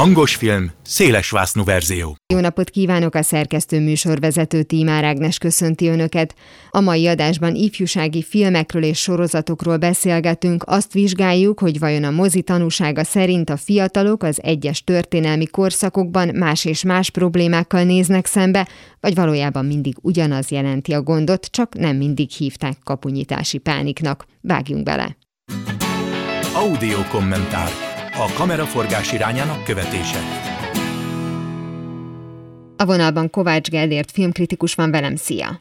Hangos film, szélesvásznú verzió. Jó napot kívánok a szerkesztő műsorvezető Tímár Ágnes köszönti Önöket. A mai adásban ifjúsági filmekről és sorozatokról beszélgetünk, azt vizsgáljuk, hogy vajon a mozi tanúsága szerint a fiatalok az egyes történelmi korszakokban más és más problémákkal néznek szembe, vagy valójában mindig ugyanaz jelenti a gondot, csak nem mindig hívták kapunyítási pániknak. Vágjunk bele! Audio kommentár. A kameraforgás irányának követése. A vonalban Kovács Gellért filmkritikus van velem, szia!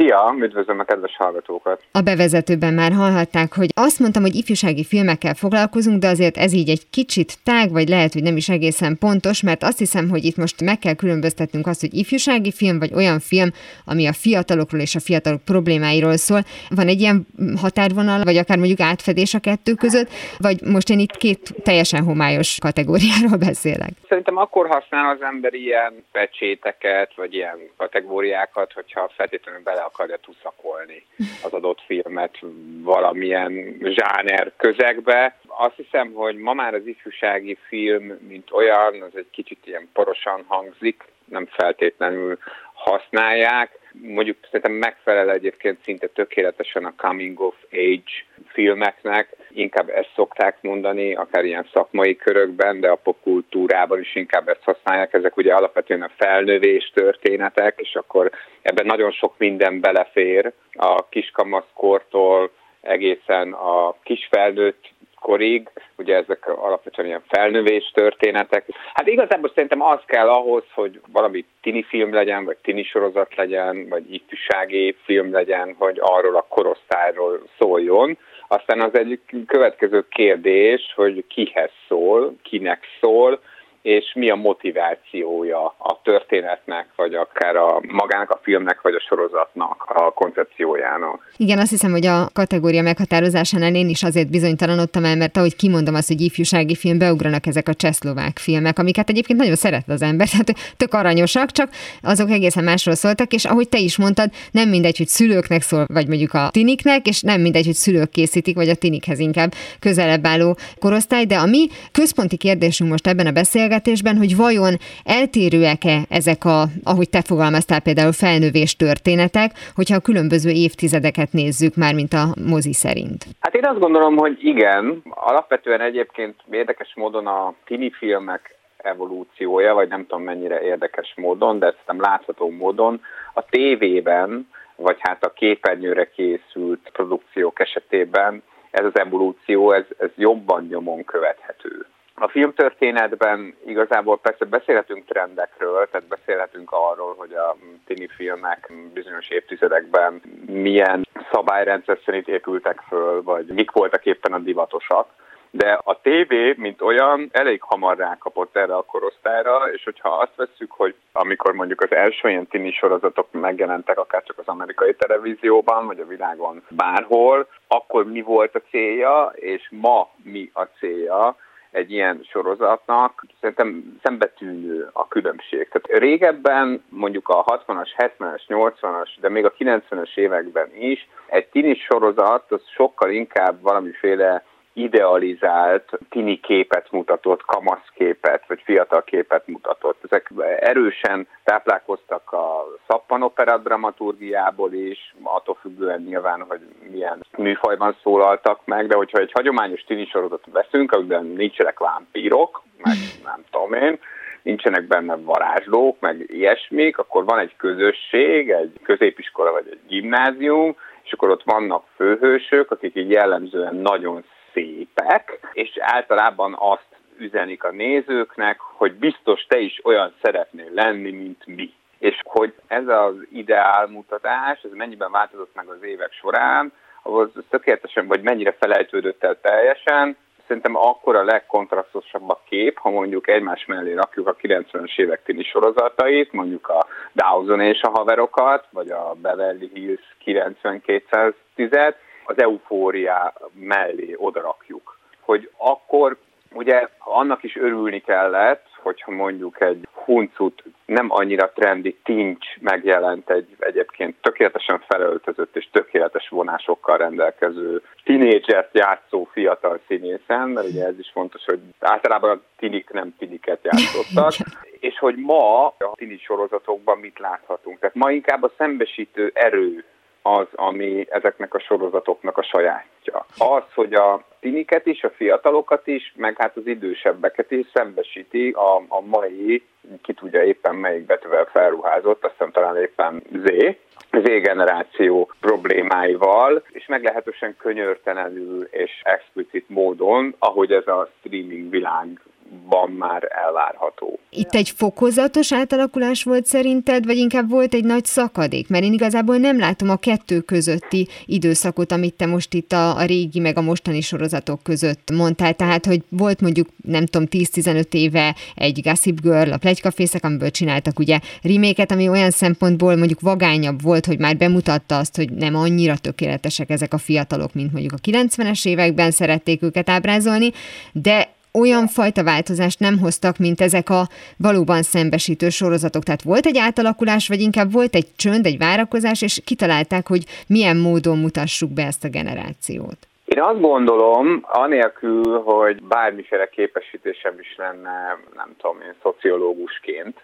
Szia, üdvözlöm a kedves hallgatókat! A bevezetőben már hallhatták, hogy azt mondtam, hogy ifjúsági filmekkel foglalkozunk, de azért ez így egy kicsit tág, vagy lehet, hogy nem is egészen pontos, mert azt hiszem, hogy itt most meg kell különböztetnünk azt, hogy ifjúsági film, vagy olyan film, ami a fiatalokról és a fiatalok problémáiról szól. Van egy ilyen határvonal, vagy akár mondjuk átfedés a kettő között, vagy most én itt két teljesen homályos kategóriáról beszélek? Szerintem akkor használ az ember ilyen pecséteket, vagy ilyen kategóriákat, hogyha feltétlenül bele akarja tuszakolni az adott filmet valamilyen zsáner közegbe. Azt hiszem, hogy ma már az ifjúsági film, mint olyan, az egy kicsit ilyen porosan hangzik, nem feltétlenül használják. Mondjuk szerintem megfelel egyébként szinte tökéletesen a coming of age filmeknek. Inkább ezt szokták mondani, akár ilyen szakmai körökben, de a popkultúrában is inkább ezt használják. Ezek ugye alapvetően a felnövés történetek, és akkor ebben nagyon sok minden belefér, a kiskamaszkortól egészen a kisfelnőtt korig, ugye ezek alapvetően ilyen felnövés történetek. Hát igazából szerintem az kell ahhoz, hogy valami tini film legyen, vagy tini sorozat legyen, vagy ifjúsági film legyen, hogy arról a korosztályról szóljon. Aztán az egyik következő kérdés, hogy kihez szól, kinek szól, és mi a motivációja a történetnek, vagy akár a magának a filmnek, vagy a sorozatnak a koncepciójának. Igen, azt hiszem, hogy a kategória meghatározásánál én is azért bizonytalanodtam el, mert ahogy kimondom azt, hogy ifjúsági film, beugranak ezek a csehszlovák filmek, amiket egyébként nagyon szeret az ember, tehát tök aranyosak, csak azok egészen másról szóltak, és ahogy te is mondtad, nem mindegy, hogy szülőknek szól, vagy mondjuk a tiniknek, és nem mindegy, hogy szülők készítik, vagy a tinikhez inkább közelebb álló korosztály, de a mi központi kérdésünk most ebben a beszélgetésben, beszélgetésben, hogy vajon eltérőek-e ezek a, ahogy te fogalmaztál például felnövés történetek, hogyha a különböző évtizedeket nézzük már, mint a mozi szerint? Hát én azt gondolom, hogy igen. Alapvetően egyébként érdekes módon a tini filmek evolúciója, vagy nem tudom mennyire érdekes módon, de szerintem látható módon a tévében, vagy hát a képernyőre készült produkciók esetében ez az evolúció, ez, ez jobban nyomon követhető. A filmtörténetben igazából persze beszélhetünk trendekről, tehát beszélhetünk arról, hogy a tini filmek bizonyos évtizedekben milyen szabályrendszer szerint épültek föl, vagy mik voltak éppen a divatosak. De a tévé, mint olyan, elég hamar rákapott erre a korosztályra, és hogyha azt vesszük, hogy amikor mondjuk az első ilyen tini sorozatok megjelentek, akár csak az amerikai televízióban, vagy a világon bárhol, akkor mi volt a célja, és ma mi a célja, egy ilyen sorozatnak szerintem szembetűnő a különbség. Tehát régebben, mondjuk a 60-as, 70-es, 80-as, de még a 90-es években is egy tini sorozat az sokkal inkább valamiféle idealizált tini képet mutatott, kamasz képet, vagy fiatal képet mutatott. Ezek erősen táplálkoztak a szappanopera dramaturgiából is, attól függően nyilván, hogy milyen műfajban szólaltak meg, de hogyha egy hagyományos tini sorozatot veszünk, amiben nincsenek vámpírok, meg nem tudom én, nincsenek benne varázslók, meg ilyesmik, akkor van egy közösség, egy középiskola vagy egy gimnázium, és akkor ott vannak főhősök, akik így jellemzően nagyon szépek, és általában azt üzenik a nézőknek, hogy biztos te is olyan szeretnél lenni, mint mi. És hogy ez az ideálmutatás, ez mennyiben változott meg az évek során, ahhoz tökéletesen, vagy mennyire felejtődött el teljesen, szerintem akkor a legkontrasztosabb a kép, ha mondjuk egymás mellé rakjuk a 90-es évek tini sorozatait, mondjuk a Dawson és a haverokat, vagy a Beverly Hills 9210-et, az eufóriá mellé odarakjuk. Hogy akkor ugye annak is örülni kellett, hogyha mondjuk egy huncut nem annyira trendi tincs megjelent egy egyébként tökéletesen felöltözött és tökéletes vonásokkal rendelkező tinédzsert játszó fiatal színészen, mert ugye ez is fontos, hogy általában a tinik nem tiniket játszottak, és hogy ma a tini sorozatokban mit láthatunk. Tehát ma inkább a szembesítő erő az, ami ezeknek a sorozatoknak a sajátja. Az, hogy a tiniket is, a fiatalokat is, meg hát az idősebbeket is szembesíti a, a mai, ki tudja éppen melyik betűvel felruházott, azt hiszem talán éppen Z, Z-generáció problémáival, és meglehetősen könyörtelenül és explicit módon, ahogy ez a streaming világ van már elvárható. Itt egy fokozatos átalakulás volt szerinted, vagy inkább volt egy nagy szakadék? Mert én igazából nem látom a kettő közötti időszakot, amit te most itt a, a régi meg a mostani sorozatok között mondtál. Tehát, hogy volt mondjuk, nem tudom, 10-15 éve egy Gossip Girl, a plegykafészek, amiből csináltak ugye reméket, ami olyan szempontból mondjuk vagányabb volt, hogy már bemutatta azt, hogy nem annyira tökéletesek ezek a fiatalok, mint mondjuk a 90-es években szerették őket ábrázolni, de olyan fajta változást nem hoztak, mint ezek a valóban szembesítő sorozatok. Tehát volt egy átalakulás, vagy inkább volt egy csönd, egy várakozás, és kitalálták, hogy milyen módon mutassuk be ezt a generációt. Én azt gondolom, anélkül, hogy bármiféle képesítésem is lenne, nem tudom én, szociológusként,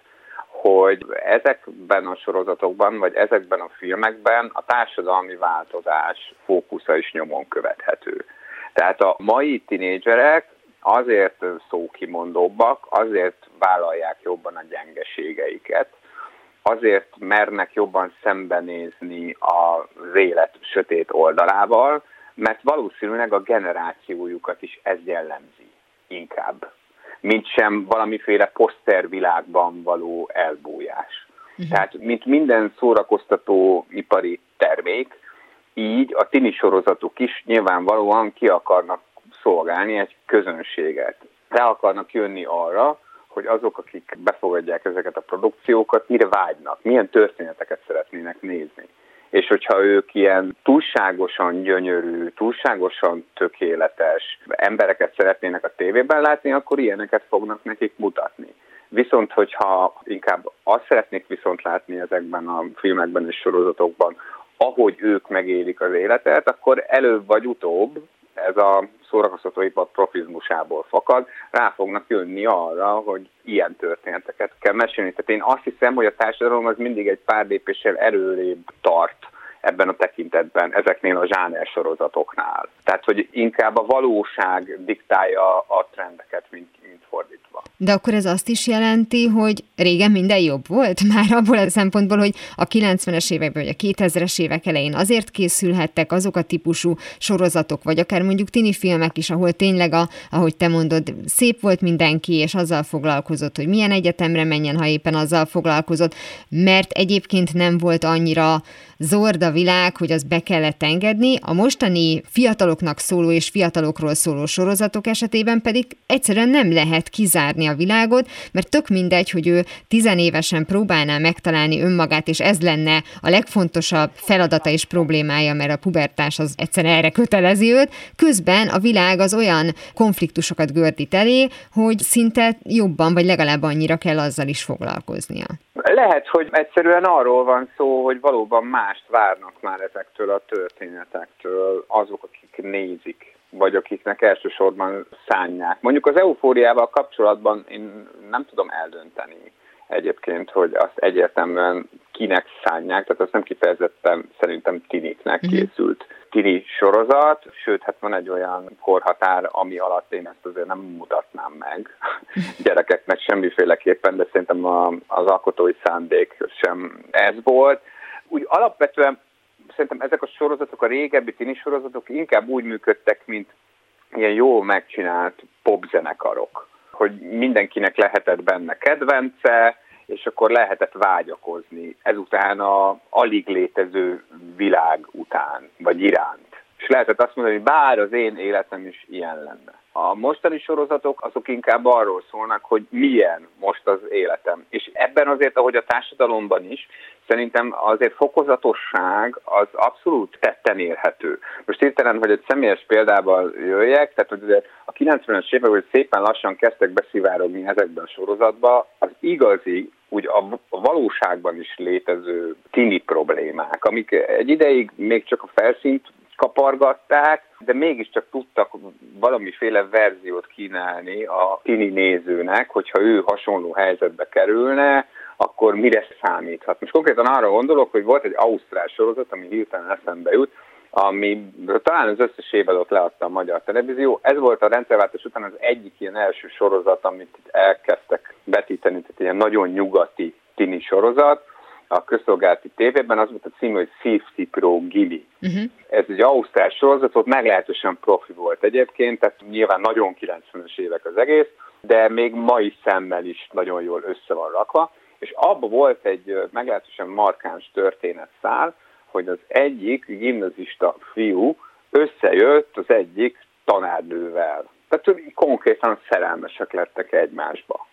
hogy ezekben a sorozatokban, vagy ezekben a filmekben a társadalmi változás fókusza is nyomon követhető. Tehát a mai tinédzserek azért szókimondóbbak, azért vállalják jobban a gyengeségeiket, azért mernek jobban szembenézni az élet sötét oldalával, mert valószínűleg a generációjukat is ez jellemzi inkább, mint sem valamiféle posztervilágban való elbújás. Uh-huh. Tehát, mint minden szórakoztató ipari termék, így a tini sorozatok is nyilvánvalóan ki akarnak szolgálni egy közönséget. Rá akarnak jönni arra, hogy azok, akik befogadják ezeket a produkciókat, mire vágynak, milyen történeteket szeretnének nézni. És hogyha ők ilyen túlságosan gyönyörű, túlságosan tökéletes embereket szeretnének a tévében látni, akkor ilyeneket fognak nekik mutatni. Viszont, hogyha inkább azt szeretnék viszont látni ezekben a filmekben és sorozatokban, ahogy ők megélik az életet, akkor előbb vagy utóbb ez a szórakoztatóipar profizmusából fakad, rá fognak jönni arra, hogy ilyen történeteket kell mesélni. Tehát én azt hiszem, hogy a társadalom az mindig egy pár lépéssel erőlébb tart ebben a tekintetben, ezeknél a zsáner sorozatoknál. Tehát, hogy inkább a valóság diktálja a trendeket, mint, mint fordítva. De akkor ez azt is jelenti, hogy régen minden jobb volt? Már abból a szempontból, hogy a 90-es években vagy a 2000-es évek elején azért készülhettek azok a típusú sorozatok, vagy akár mondjuk tini filmek is, ahol tényleg, a, ahogy te mondod, szép volt mindenki, és azzal foglalkozott, hogy milyen egyetemre menjen, ha éppen azzal foglalkozott, mert egyébként nem volt annyira zord a világ, hogy az be kellett engedni. A mostani fiataloknak szóló és fiatalokról szóló sorozatok esetében pedig egyszerűen nem lehet kizárni a világot, mert tök mindegy, hogy ő tizenévesen próbálná megtalálni önmagát, és ez lenne a legfontosabb feladata és problémája, mert a pubertás az egyszerűen erre kötelezi őt. Közben a világ az olyan konfliktusokat gördít elé, hogy szinte jobban, vagy legalább annyira kell azzal is foglalkoznia. Lehet, hogy egyszerűen arról van szó, hogy valóban mást várnak már ezektől a történetektől azok, akik nézik vagy akiknek elsősorban szánják. Mondjuk az eufóriával kapcsolatban én nem tudom eldönteni egyébként, hogy azt egyértelműen kinek szánják, tehát az nem kifejezetten szerintem tiniknek mhm. készült tini sorozat, sőt, hát van egy olyan korhatár, ami alatt én ezt azért nem mutatnám meg gyerekeknek semmiféleképpen, de szerintem a, az alkotói szándék sem ez volt. Úgy alapvetően szerintem ezek a sorozatok, a régebbi tini sorozatok inkább úgy működtek, mint ilyen jól megcsinált popzenekarok, hogy mindenkinek lehetett benne kedvence, és akkor lehetett vágyakozni ezután a alig létező világ után, vagy iránt. És lehetett azt mondani, hogy bár az én életem is ilyen lenne. A mostani sorozatok azok inkább arról szólnak, hogy milyen most az életem. És ebben azért, ahogy a társadalomban is, szerintem azért fokozatosság az abszolút tetten érhető. Most hirtelen, hogy egy személyes példával jöjjek, tehát hogy a 90-es évek, hogy szépen lassan kezdtek beszivárogni ezekben a sorozatba, az igazi, úgy a valóságban is létező tini problémák, amik egy ideig még csak a felszínt kapargatták, de mégiscsak tudtak valamiféle verziót kínálni a tini nézőnek, hogyha ő hasonló helyzetbe kerülne, akkor mire számíthat. Most konkrétan arra gondolok, hogy volt egy ausztrál sorozat, ami hirtelen eszembe jut, ami talán az összes évadot leadta a magyar televízió. Ez volt a rendszerváltás után az egyik ilyen első sorozat, amit elkezdtek betíteni, tehát ilyen nagyon nyugati tini sorozat, a közszolgálati tévében, az volt a cím, hogy Safety Pro Gili. Uh-huh. Ez egy ausztrál sorozat volt, meglehetősen profi volt egyébként, tehát nyilván nagyon 90-es évek az egész, de még mai szemmel is nagyon jól össze van rakva, és abban volt egy meglehetősen markáns történetszál, hogy az egyik gimnazista fiú összejött az egyik tanárnővel. Tehát konkrétan szerelmesek lettek egymásba.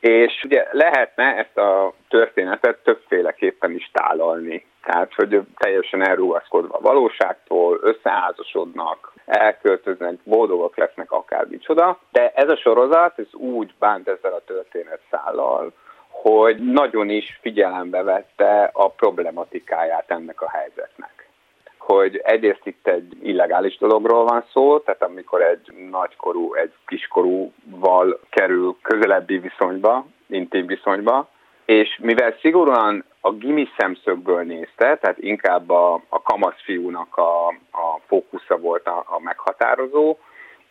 És ugye lehetne ezt a történetet többféleképpen is tálalni. Tehát, hogy teljesen elrugaszkodva a valóságtól, összeházasodnak, elköltöznek, boldogok lesznek akármicsoda. De ez a sorozat, ez úgy bánt ezzel a történetszállal, hogy nagyon is figyelembe vette a problematikáját ennek a helyzetnek hogy egyrészt itt egy illegális dologról van szó, tehát amikor egy nagykorú, egy kiskorúval kerül közelebbi viszonyba, intim viszonyba, és mivel szigorúan a gimi szemszögből nézte, tehát inkább a, a kamasz fiúnak a, a fókusza volt a, a meghatározó,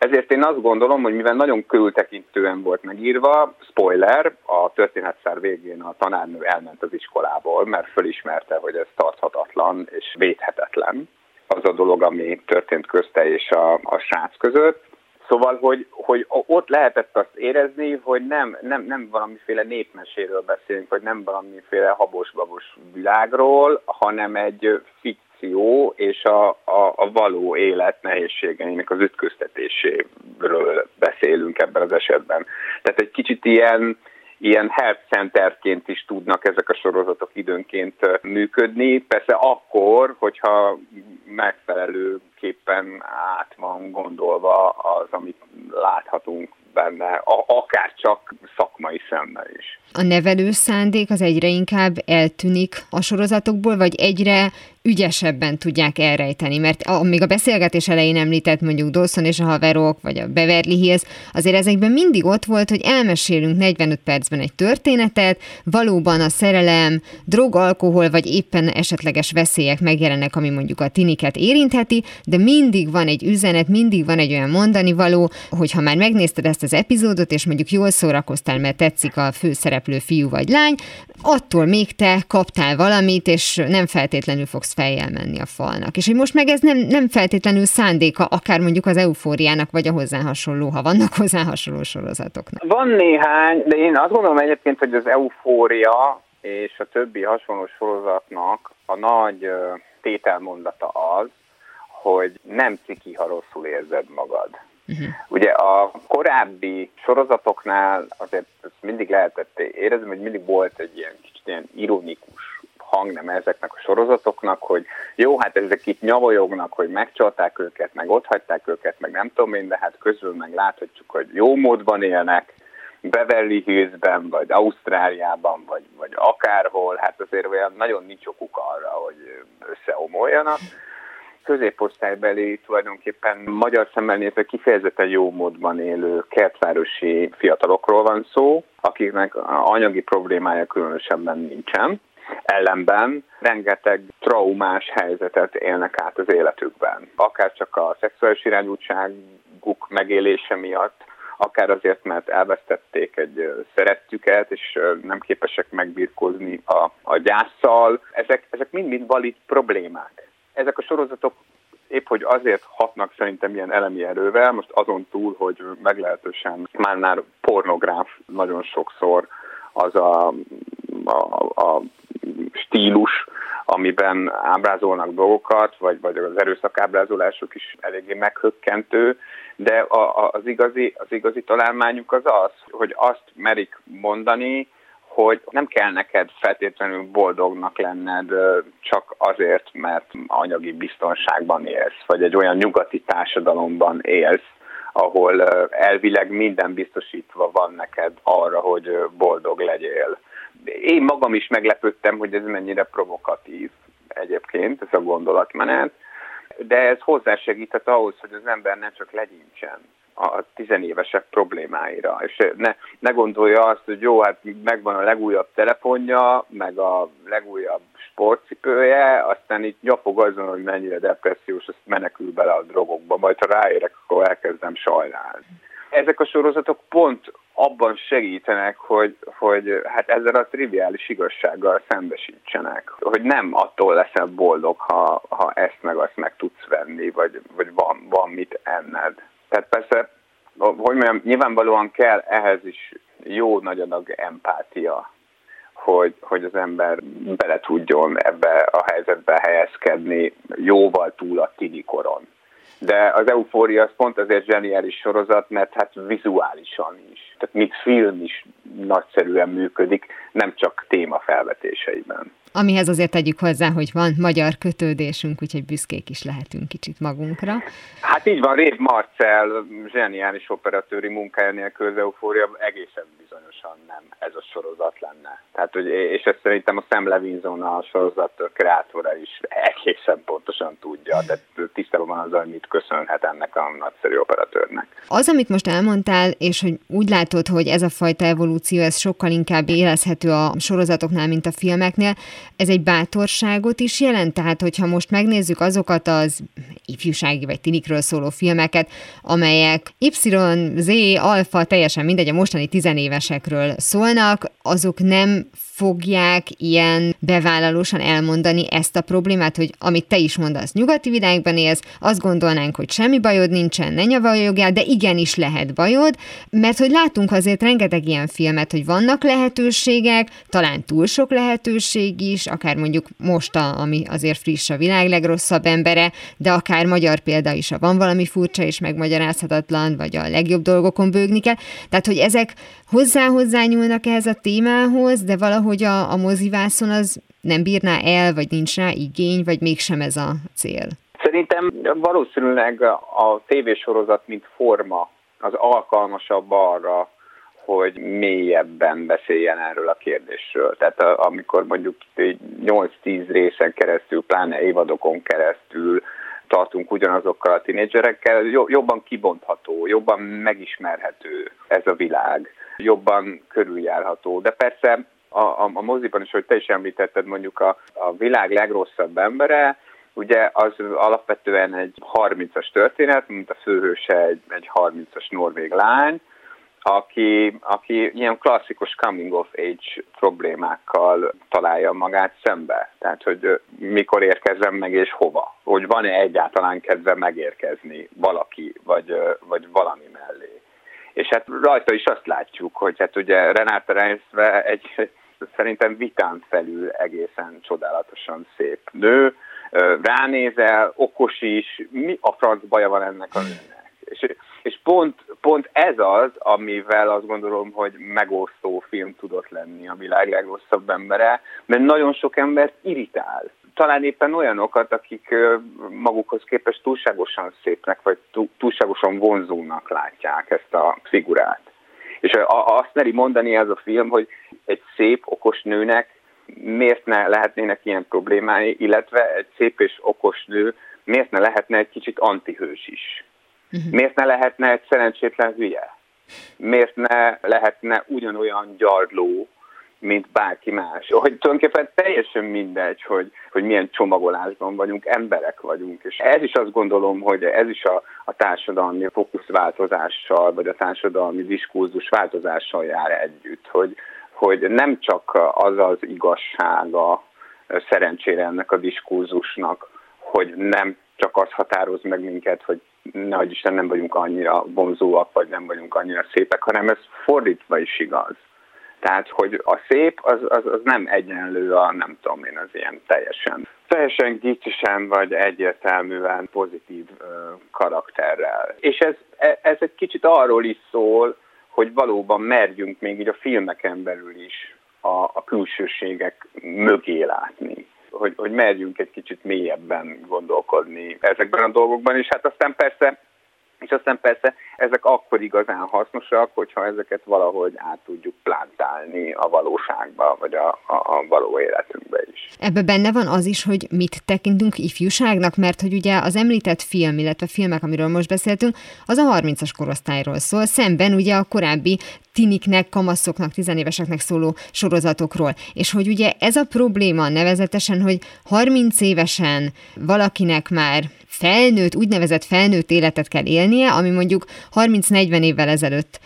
ezért én azt gondolom, hogy mivel nagyon körültekintően volt megírva, spoiler, a történetszár végén a tanárnő elment az iskolából, mert fölismerte, hogy ez tarthatatlan és védhetetlen az a dolog, ami történt közte és a, a srác között. Szóval, hogy, hogy ott lehetett azt érezni, hogy nem, nem, nem valamiféle népmeséről beszélünk, vagy nem valamiféle habos-babos világról, hanem egy fikció fikció és a, a, a való élet nehézségeinek az ütköztetéséről beszélünk ebben az esetben. Tehát egy kicsit ilyen, ilyen health centerként is tudnak ezek a sorozatok időnként működni. Persze akkor, hogyha megfelelőképpen át van gondolva az, amit láthatunk benne, akár csak szakmai szemmel is. A nevelő szándék az egyre inkább eltűnik a sorozatokból, vagy egyre ügyesebben tudják elrejteni, mert a, még a beszélgetés elején említett mondjuk Dawson és a haverok, vagy a Beverly Hills, azért ezekben mindig ott volt, hogy elmesélünk 45 percben egy történetet, valóban a szerelem, drog, alkohol, vagy éppen esetleges veszélyek megjelennek, ami mondjuk a tiniket érintheti, de mindig van egy üzenet, mindig van egy olyan mondani való, hogy ha már megnézted ezt az epizódot, és mondjuk jól szórakoztál, mert tetszik a főszereplő fiú vagy lány, attól még te kaptál valamit, és nem feltétlenül fogsz fejjel menni a falnak. És hogy most meg ez nem, nem feltétlenül szándéka, akár mondjuk az eufóriának, vagy a hozzá hasonló, ha vannak hozzá hasonló sorozatoknak. Van néhány, de én azt gondolom egyébként, hogy az eufória és a többi hasonló sorozatnak a nagy tételmondata az, hogy nem ciki, ha rosszul érzed magad. Uh-huh. Ugye a korábbi sorozatoknál azért mindig lehetett érezni, hogy mindig volt egy ilyen kicsit ilyen ironikus hangnem ezeknek a sorozatoknak, hogy jó, hát ezek itt nyavolyognak, hogy megcsalták őket, meg ott hagyták őket, meg nem tudom én, de hát közül meg láthatjuk, hogy jó módban élnek, Beverly Hillsben, vagy Ausztráliában, vagy, vagy akárhol, hát azért olyan nagyon nincs okuk arra, hogy összeomoljanak középosztálybeli tulajdonképpen magyar szemmel nézve kifejezetten jó módban élő kertvárosi fiatalokról van szó, akiknek anyagi problémája különösebben nincsen. Ellenben rengeteg traumás helyzetet élnek át az életükben. Akár csak a szexuális irányultságuk megélése miatt, akár azért, mert elvesztették egy szerettüket, és nem képesek megbirkózni a, a gyászsal. Ezek, ezek mind-mind valid problémák ezek a sorozatok épp hogy azért hatnak szerintem ilyen elemi erővel, most azon túl, hogy meglehetősen már, már pornográf nagyon sokszor az a, a, a stílus, amiben ábrázolnak dolgokat, vagy, vagy az erőszakábrázolások is eléggé meghökkentő, de a, a, az, igazi, az igazi találmányuk az az, hogy azt merik mondani, hogy nem kell neked feltétlenül boldognak lenned csak azért, mert anyagi biztonságban élsz, vagy egy olyan nyugati társadalomban élsz, ahol elvileg minden biztosítva van neked arra, hogy boldog legyél. Én magam is meglepődtem, hogy ez mennyire provokatív egyébként, ez a gondolatmenet, de ez hozzásegített ahhoz, hogy az ember ne csak legyincsen a tizenévesek problémáira, és ne, ne gondolja azt, hogy jó, hát megvan a legújabb telefonja, meg a legújabb sportcipője, aztán itt nyapog azon, hogy mennyire depressziós, azt menekül bele a drogokba, majd ha ráérek, akkor elkezdem sajnálni. Ezek a sorozatok pont abban segítenek, hogy, hogy hát ezzel a triviális igazsággal szembesítsenek, hogy nem attól leszel boldog, ha, ha ezt meg azt meg tudsz venni, vagy, vagy van, van mit enned. Tehát persze, hogy mondjam, nyilvánvalóan kell ehhez is jó nagy adag empátia, hogy, hogy az ember bele tudjon ebbe a helyzetbe helyezkedni jóval túl a tini koron. De az Eufória az pont azért zseniális sorozat, mert hát vizuálisan is, tehát mint film is nagyszerűen működik, nem csak téma felvetéseiben. Amihez azért tegyük hozzá, hogy van magyar kötődésünk, úgyhogy büszkék is lehetünk kicsit magunkra. Hát így van, Rév Marcel zseniális operatőri munkája nélkül az Eufória egészen bizonyosan nem ez a sorozat lenne. Tehát, hogy, és ezt szerintem a Sam Levinson a sorozat kreátora is egészen pontosan tudja, de tisztában van az, hogy mit köszönhet ennek a nagyszerű operatőrnek. Az, amit most elmondtál, és hogy úgy látod, hogy ez a fajta evolúció, ez sokkal inkább érezhető a sorozatoknál, mint a filmeknél, ez egy bátorságot is jelent? Tehát, hogyha most megnézzük azokat az ifjúsági vagy tinikről szóló filmeket, amelyek Y, Z, alfa, teljesen mindegy, a mostani tizenévesekről szólnak, azok nem fogják ilyen bevállalósan elmondani ezt a problémát, hogy amit te is mondasz, nyugati világban élsz, azt gondolnánk, hogy semmi bajod nincsen, ne nyavajogjál, de igenis lehet bajod, mert hogy látunk azért rengeteg ilyen filmet, hogy vannak lehetőségek, talán túl sok lehetőség is, akár mondjuk most, a, ami azért friss a világ legrosszabb embere, de akár magyar példa is, ha van valami furcsa és megmagyarázhatatlan, vagy a legjobb dolgokon bőgni kell. Tehát, hogy ezek hozzá-hozzá nyúlnak ehhez a témához, de valahogy hogy a, a mozivászon az nem bírná el, vagy nincs rá igény, vagy mégsem ez a cél? Szerintem valószínűleg a tévésorozat, mint forma, az alkalmasabb arra, hogy mélyebben beszéljen erről a kérdésről. Tehát amikor mondjuk 8-10 részen keresztül, pláne évadokon keresztül tartunk ugyanazokkal a tinédzserekkel, jobban kibontható, jobban megismerhető ez a világ, jobban körüljárható. De persze a, a, a moziban is, hogy te is említetted mondjuk a, a világ legrosszabb embere, ugye az alapvetően egy 30-as történet, mint a főhőse egy, egy 30-as norvég lány, aki, aki ilyen klasszikus coming of age problémákkal találja magát szembe. Tehát, hogy mikor érkezem meg és hova. Hogy van-e egyáltalán kedve megérkezni valaki, vagy, vagy valami mellé. És hát rajta is azt látjuk, hogy hát ugye Renáta Reinsve egy szerintem vitán felül egészen csodálatosan szép nő, ránézel, okos is, mi a franc baja van ennek a nőnek. És, és pont, pont ez az, amivel azt gondolom, hogy megosztó film tudott lenni a világ legrosszabb embere, mert nagyon sok embert irritál. Talán éppen olyanokat, akik magukhoz képest túlságosan szépnek, vagy túlságosan vonzónak látják ezt a figurát. És azt meri mondani ez a film, hogy egy szép, okos nőnek miért ne lehetnének ilyen problémái, illetve egy szép és okos nő miért ne lehetne egy kicsit antihős is. Uh-huh. Miért ne lehetne egy szerencsétlen hülye? Miért ne lehetne ugyanolyan gyarló, mint bárki más. Hogy tulajdonképpen teljesen mindegy, hogy, hogy milyen csomagolásban vagyunk, emberek vagyunk. És ez is azt gondolom, hogy ez is a, a társadalmi fókuszváltozással, vagy a társadalmi diskurzus változással jár együtt, hogy, hogy nem csak az az igazsága szerencsére ennek a diskurzusnak, hogy nem csak az határoz meg minket, hogy nehogy Isten nem vagyunk annyira vonzóak, vagy nem vagyunk annyira szépek, hanem ez fordítva is igaz. Tehát, hogy a szép az, az, az nem egyenlő a, nem tudom én, az ilyen teljesen, teljesen gicsisen vagy egyértelműen pozitív ö, karakterrel. És ez, e, ez egy kicsit arról is szól, hogy valóban merjünk még így a filmeken belül is a, a külsőségek mögé látni. Hogy, hogy merjünk egy kicsit mélyebben gondolkodni ezekben a dolgokban, és hát aztán persze és aztán persze ezek akkor igazán hasznosak, hogyha ezeket valahogy át tudjuk plántálni a valóságba, vagy a, a, a való életünkbe is. Ebben benne van az is, hogy mit tekintünk ifjúságnak, mert hogy ugye az említett film, illetve filmek, amiről most beszéltünk, az a 30-as korosztályról szól, szemben ugye a korábbi tiniknek, kamaszoknak, tizenéveseknek szóló sorozatokról. És hogy ugye ez a probléma nevezetesen, hogy 30 évesen valakinek már felnőtt, úgynevezett felnőtt életet kell élnie, ami mondjuk 30-40 évvel ezelőtt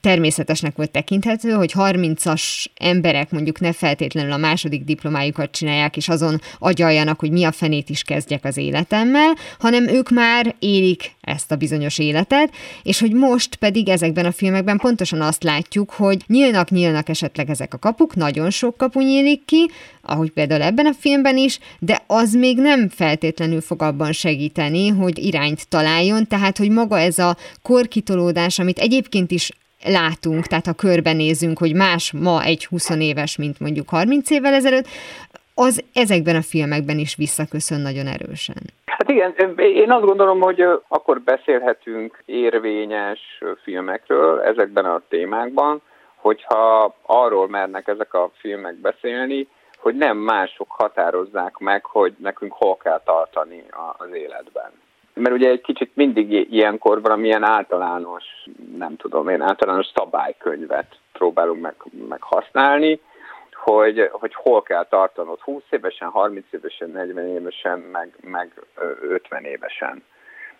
természetesnek volt tekinthető, hogy 30-as emberek mondjuk ne feltétlenül a második diplomájukat csinálják, és azon agyaljanak, hogy mi a fenét is kezdjek az életemmel, hanem ők már élik ezt a bizonyos életet, és hogy most pedig ezekben a filmekben pontosan azt látjuk, hogy nyílnak-nyílnak esetleg ezek a kapuk, nagyon sok kapu nyílik ki, ahogy például ebben a filmben is, de az még nem feltétlenül fog abban segíteni, hogy irányt találjon, tehát hogy maga ez a korkitolódás, amit egyébként is látunk, tehát ha körbenézünk, hogy más ma egy 20 éves, mint mondjuk 30 évvel ezelőtt, az ezekben a filmekben is visszaköszön nagyon erősen. Hát igen, én azt gondolom, hogy akkor beszélhetünk érvényes filmekről ezekben a témákban, hogyha arról mernek ezek a filmek beszélni, hogy nem mások határozzák meg, hogy nekünk hol kell tartani az életben mert ugye egy kicsit mindig ilyenkor valamilyen általános, nem tudom én, általános szabálykönyvet próbálunk meg, meg használni, hogy, hogy hol kell tartanod. 20 évesen, 30 évesen, 40 évesen, meg, meg 50 évesen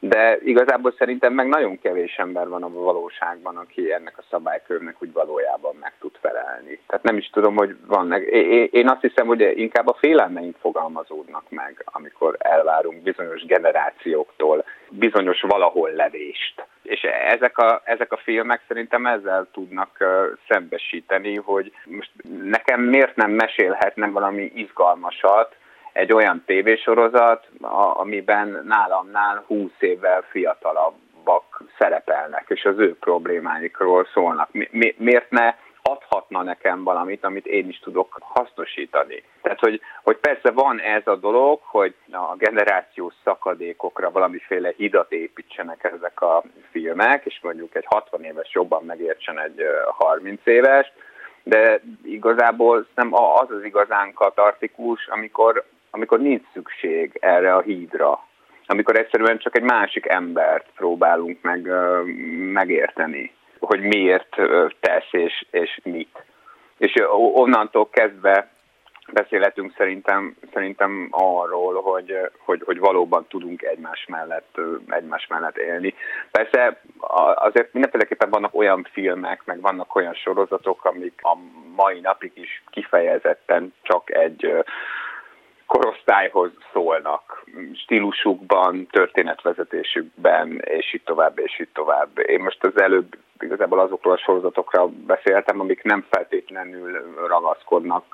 de igazából szerintem meg nagyon kevés ember van a valóságban, aki ennek a szabálykörnek úgy valójában meg tud felelni. Tehát nem is tudom, hogy vannak. Én azt hiszem, hogy inkább a félelmeink fogalmazódnak meg, amikor elvárunk bizonyos generációktól bizonyos valahol levést. És ezek a, ezek a filmek szerintem ezzel tudnak szembesíteni, hogy most nekem miért nem mesélhetne valami izgalmasat, egy olyan tévésorozat, amiben nálamnál 20 évvel fiatalabbak szerepelnek, és az ő problémáikról szólnak. Mi, mi, miért ne adhatna nekem valamit, amit én is tudok hasznosítani. Tehát, hogy, hogy persze van ez a dolog, hogy a generációs szakadékokra valamiféle hidat építsenek ezek a filmek, és mondjuk egy 60 éves jobban megértsen egy 30 éves, de igazából nem az az igazán katartikus, amikor amikor nincs szükség erre a hídra, amikor egyszerűen csak egy másik embert próbálunk meg megérteni, hogy miért tesz és, és mit. És onnantól kezdve beszélhetünk szerintem, szerintem arról, hogy, hogy, hogy valóban tudunk egymás mellett, egymás mellett élni. Persze azért mindenféleképpen vannak olyan filmek, meg vannak olyan sorozatok, amik a mai napig is kifejezetten csak egy korosztályhoz szólnak, stílusukban, történetvezetésükben, és így tovább, és így tovább. Én most az előbb igazából azokról a sorozatokra beszéltem, amik nem feltétlenül ragaszkodnak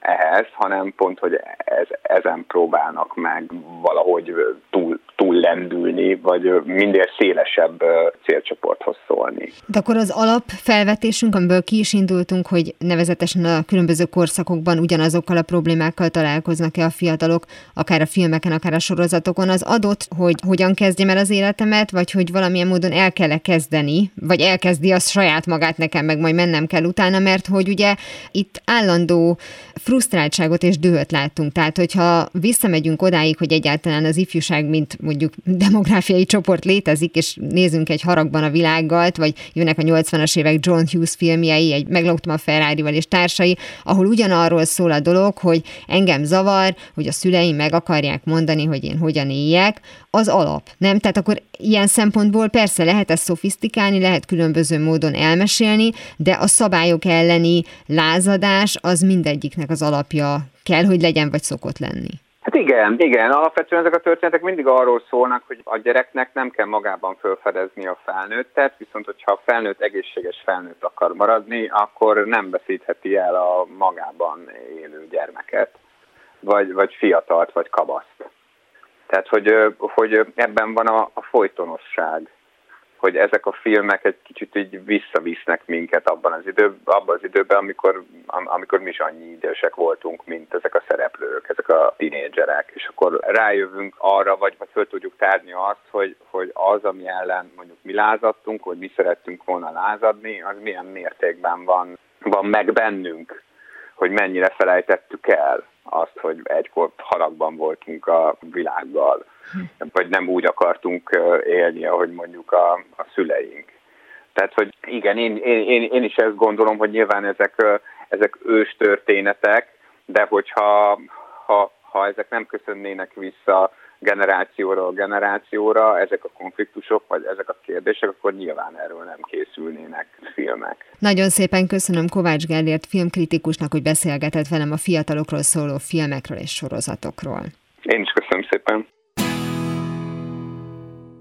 ehhez, hanem pont, hogy ez, ezen próbálnak meg valahogy túl, túl lendülni, vagy minél szélesebb célcsoporthoz szólni. De akkor az alapfelvetésünk, amiből ki is indultunk, hogy nevezetesen a különböző korszakokban ugyanazokkal a problémákkal találkoznak-e a fiatalok, akár a filmeken, akár a sorozatokon, az adott, hogy hogyan kezdjem el az életemet, vagy hogy valamilyen módon el kell kezdeni, vagy elkezdi azt saját magát nekem, meg majd mennem kell utána, mert hogy ugye itt állandó frusztráltságot és dühöt látunk. Tehát, hogyha visszamegyünk odáig, hogy egyáltalán az ifjúság, mint mondjuk demográfiai csoport létezik, és nézünk egy haragban a világgal, vagy jönnek a 80-as évek John Hughes filmjei, egy meglautam a ferrari és társai, ahol ugyanarról szól a dolog, hogy engem zavar, hogy a szüleim meg akarják mondani, hogy én hogyan éljek, az alap, nem? Tehát akkor ilyen szempontból persze lehet ezt szofisztikálni, lehet különböző módon elmesélni, de a szabályok elleni lázadás az mindegyiknek az alapja kell, hogy legyen, vagy szokott lenni. Hát igen, igen. Alapvetően ezek a történetek mindig arról szólnak, hogy a gyereknek nem kell magában felfedezni a felnőttet, viszont hogyha a felnőtt egészséges felnőtt akar maradni, akkor nem veszítheti el a magában élő gyermeket, vagy, vagy fiatalt, vagy kabaszt. Tehát, hogy, hogy ebben van a, a folytonosság hogy ezek a filmek egy kicsit így visszavisznek minket abban az, idő, abban az időben, amikor, amikor mi is annyi idősek voltunk, mint ezek a szereplők, ezek a tinédzserek. És akkor rájövünk arra, vagy, vagy föl tudjuk tárni azt, hogy, hogy az, ami ellen mondjuk mi lázadtunk, vagy mi szerettünk volna lázadni, az milyen mértékben van, van meg bennünk, hogy mennyire felejtettük el azt, hogy egykor haragban voltunk a világgal, vagy nem úgy akartunk élni, ahogy mondjuk a, a szüleink. Tehát, hogy igen, én, én, én, is ezt gondolom, hogy nyilván ezek, ezek ős történetek, de hogyha ha, ha ezek nem köszönnének vissza generációról generációra ezek a konfliktusok, vagy ezek a kérdések, akkor nyilván erről nem készülnének filmek. Nagyon szépen köszönöm Kovács Gellért filmkritikusnak, hogy beszélgetett velem a fiatalokról szóló filmekről és sorozatokról. Én is köszönöm szépen.